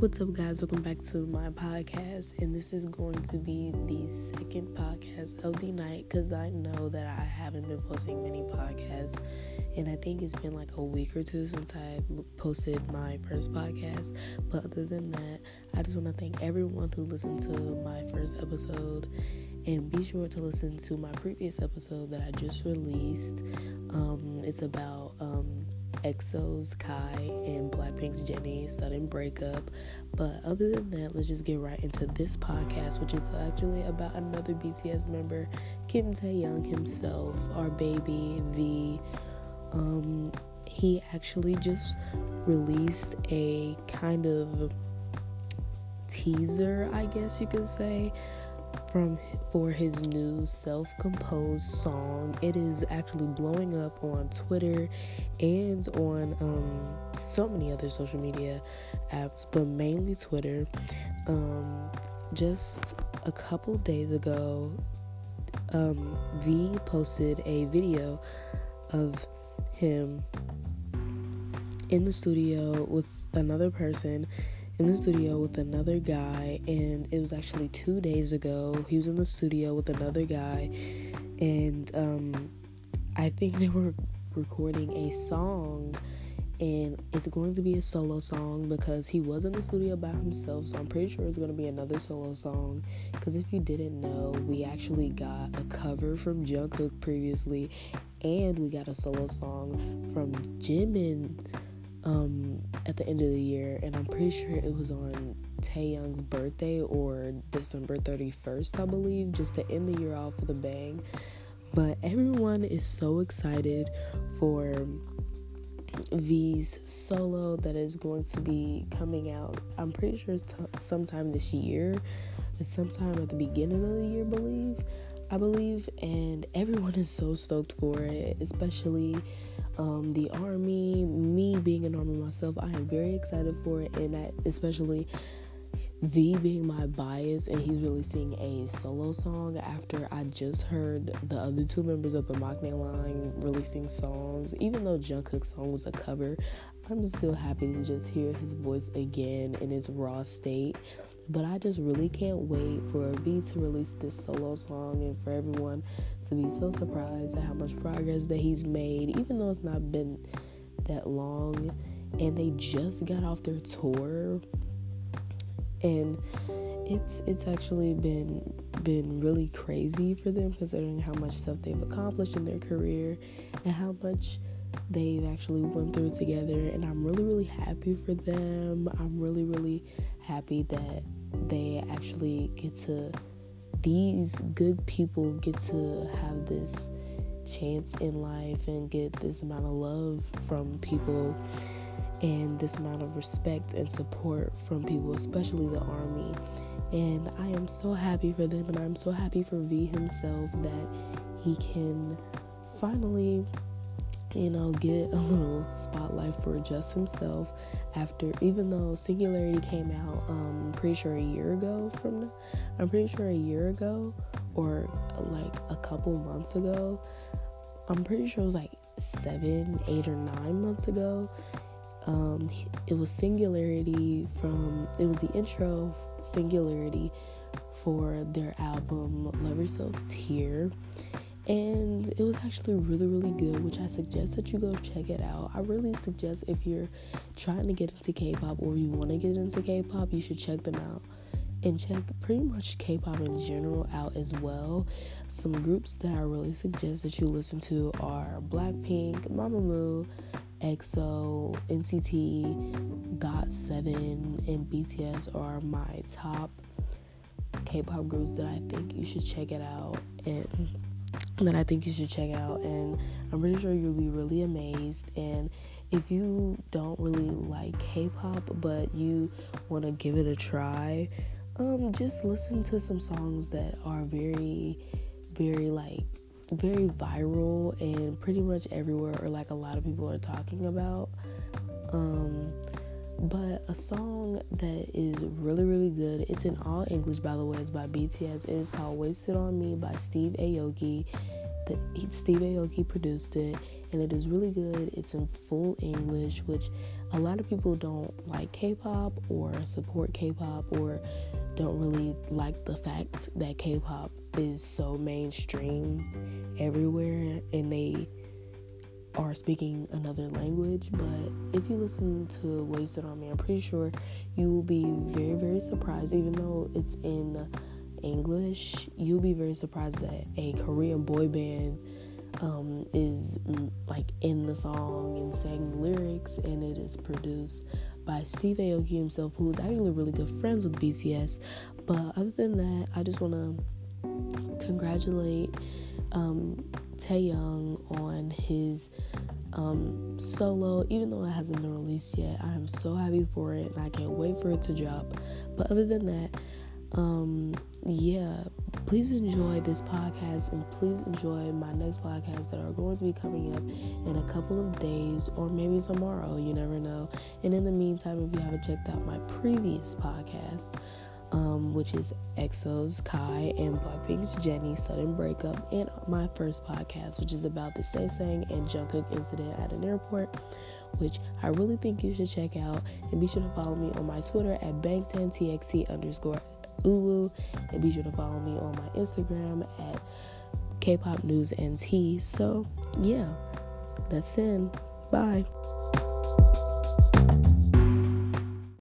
What's up, guys? Welcome back to my podcast, and this is going to be the second podcast of the night because I know that I haven't been posting many podcasts, and I think it's been like a week or two since I posted my first podcast. But other than that, I just want to thank everyone who listened to my first episode, and be sure to listen to my previous episode that I just released. Um, it's about um, EXO's Kai and Blackpink's Jennie sudden breakup. But other than that, let's just get right into this podcast, which is actually about another BTS member, Kim Taehyung himself, our baby V. Um, he actually just released a kind of teaser, I guess you could say, from for his new self-composed song. It is actually blowing up on Twitter and on um, so many other social media apps, but mainly Twitter. Um, just a couple days ago, um, V posted a video of him in the studio with another person in the studio with another guy, and it was actually two days ago. He was in the studio with another guy, and um, I think they were recording a song. And it's going to be a solo song because he was in the studio by himself. So I'm pretty sure it's going to be another solo song. Because if you didn't know, we actually got a cover from Jungkook previously, and we got a solo song from Jimin um, at the end of the year, and I'm pretty sure it was on Taehyung's birthday or December 31st, I believe, just to end the year off with a bang. But everyone is so excited for V's solo that is going to be coming out. I'm pretty sure it's t- sometime this year. It's sometime at the beginning of the year, believe. I believe, and everyone is so stoked for it, especially um, the army. Me being an army myself, I am very excited for it, and especially V being my bias, and he's releasing a solo song after I just heard the other two members of the Maknae line releasing songs. Even though Jungkook's song was a cover, I'm still happy to just hear his voice again in its raw state. But I just really can't wait for V to release this solo song and for everyone to be so surprised at how much progress that he's made, even though it's not been that long. And they just got off their tour, and it's it's actually been been really crazy for them considering how much stuff they've accomplished in their career and how much they've actually went through together and I'm really really happy for them. I'm really really happy that they actually get to these good people get to have this chance in life and get this amount of love from people and this amount of respect and support from people, especially the army. And I am so happy for them, and I'm so happy for V himself that he can finally, you know, get a little spotlight for just himself after even though singularity came out um pretty sure a year ago from now i'm pretty sure a year ago or like a couple months ago. I'm pretty sure it was like seven eight or nine months ago. Um it was singularity from it was the intro singularity for their album love yourself tear and it was actually really really good which i suggest that you go check it out. I really suggest if you're trying to get into k-pop or you want to get into k-pop you should check them out. And check pretty much k-pop in general out as well. Some groups that i really suggest that you listen to are blackpink mamamoo exo nct got7 and bts are my top k-pop groups that i think you should check it out. And that I think you should check out, and I'm pretty sure you'll be really amazed. And if you don't really like K-pop, but you want to give it a try, um, just listen to some songs that are very, very like very viral and pretty much everywhere, or like a lot of people are talking about. Um, but a song that is really really good. It's in all english by the way. It's by bts it is called waste it on me by steve aoki. The, Steve Aoki produced it, and it is really good. It's in full English, which a lot of people don't like K-pop or support K-pop or don't really like the fact that K-pop is so mainstream everywhere, and they are speaking another language. But if you listen to Waste It on Me, I'm pretty sure you will be very, very surprised, even though it's in English, you'll be very surprised that a Korean boy band um, is mm, like in the song and sang lyrics, and it is produced by Steve Aoki himself, who's actually really good friends with BTS. But other than that, I just want to congratulate um, Taehyung on his um, solo, even though it hasn't been released yet. I am so happy for it, and I can't wait for it to drop. But other than that, um, yeah, please enjoy this podcast and please enjoy my next podcast that are going to be coming up in a couple of days or maybe tomorrow. You never know. And in the meantime, if you haven't checked out my previous podcast, um, which is EXO's Kai and Blackpink's Jennie sudden breakup, and my first podcast, which is about the Saesang and Jungkook incident at an airport, which I really think you should check out. And be sure to follow me on my Twitter at bangtantxt underscore uwu, and be sure to follow me on my Instagram at Kpop News and Tea. So yeah, that's in. Bye.